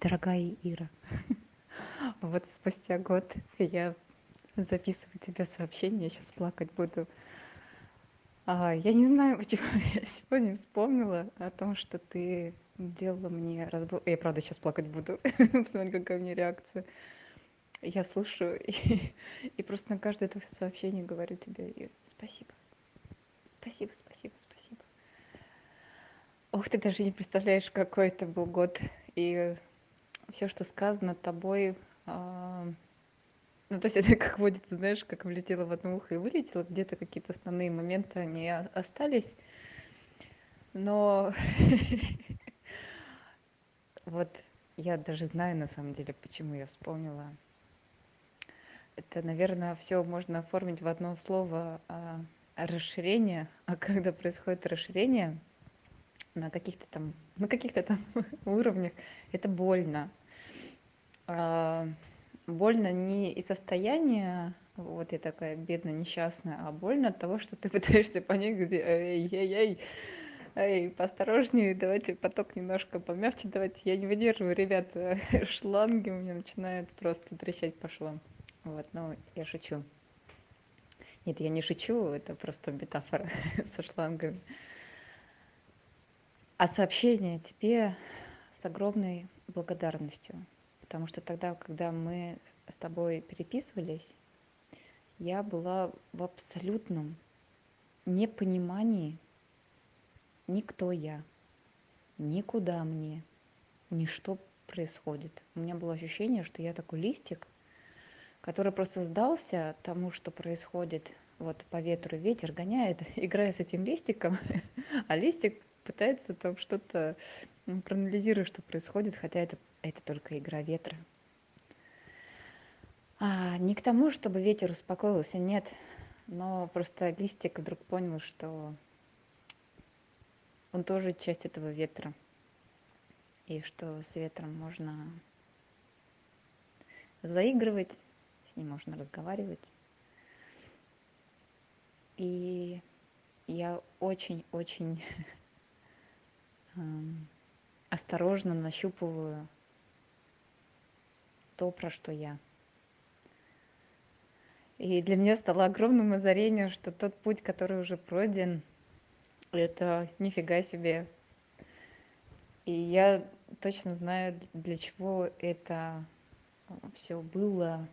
Дорогая Ира, вот спустя год я записываю тебе сообщение, я сейчас плакать буду. А, я не знаю, почему я сегодня вспомнила о том, что ты делала мне разбор. Я правда сейчас плакать буду. Посмотри, какая у меня реакция. Я слушаю и, и просто на каждое это сообщение говорю тебе Ира, спасибо. Спасибо, спасибо, спасибо. Ох, ты даже не представляешь, какой это был год. И все, что сказано тобой, а, ну, то есть это как водится, знаешь, как влетело в одно ухо и вылетело, где-то какие-то основные моменты, они остались. Но вот я даже знаю на самом деле, почему я вспомнила. Это, наверное, все можно оформить в одно слово а, расширение. А когда происходит расширение на каких-то там, на каких-то там уровнях, это больно. А, больно не из состояния, вот я такая бедная, несчастная, а больно от того, что ты пытаешься понять, где, эй, эй, поосторожнее, давайте поток немножко помягче, давайте, я не выдерживаю, ребята, шланги у меня начинают просто трещать по швам. Вот, ну, я шучу. Нет, я не шучу, это просто метафора со шлангами. А сообщение тебе с огромной благодарностью потому что тогда, когда мы с тобой переписывались, я была в абсолютном непонимании ни кто я, ни куда мне, ни что происходит. У меня было ощущение, что я такой листик, который просто сдался тому, что происходит вот по ветру, ветер гоняет, играя с этим листиком, а листик пытается там что-то проанализировать, что происходит, хотя это это только игра ветра. А, не к тому, чтобы ветер успокоился, нет. Но просто листик вдруг понял, что он тоже часть этого ветра. И что с ветром можно заигрывать, с ним можно разговаривать. И я очень-очень осторожно нащупываю то, про что я. И для меня стало огромным озарением, что тот путь, который уже пройден, это нифига себе. И я точно знаю, для чего это все было,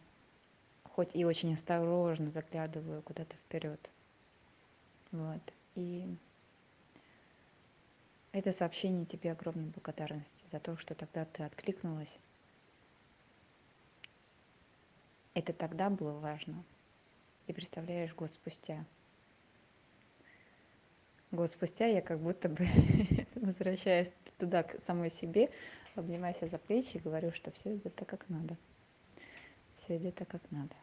хоть и очень осторожно заглядываю куда-то вперед. Вот. И это сообщение тебе огромной благодарности за то, что тогда ты откликнулась Это тогда было важно. И представляешь, год спустя. Год спустя я как будто бы возвращаюсь туда, к самой себе, обнимаю себя за плечи и говорю, что все идет так, как надо. Все идет так, как надо.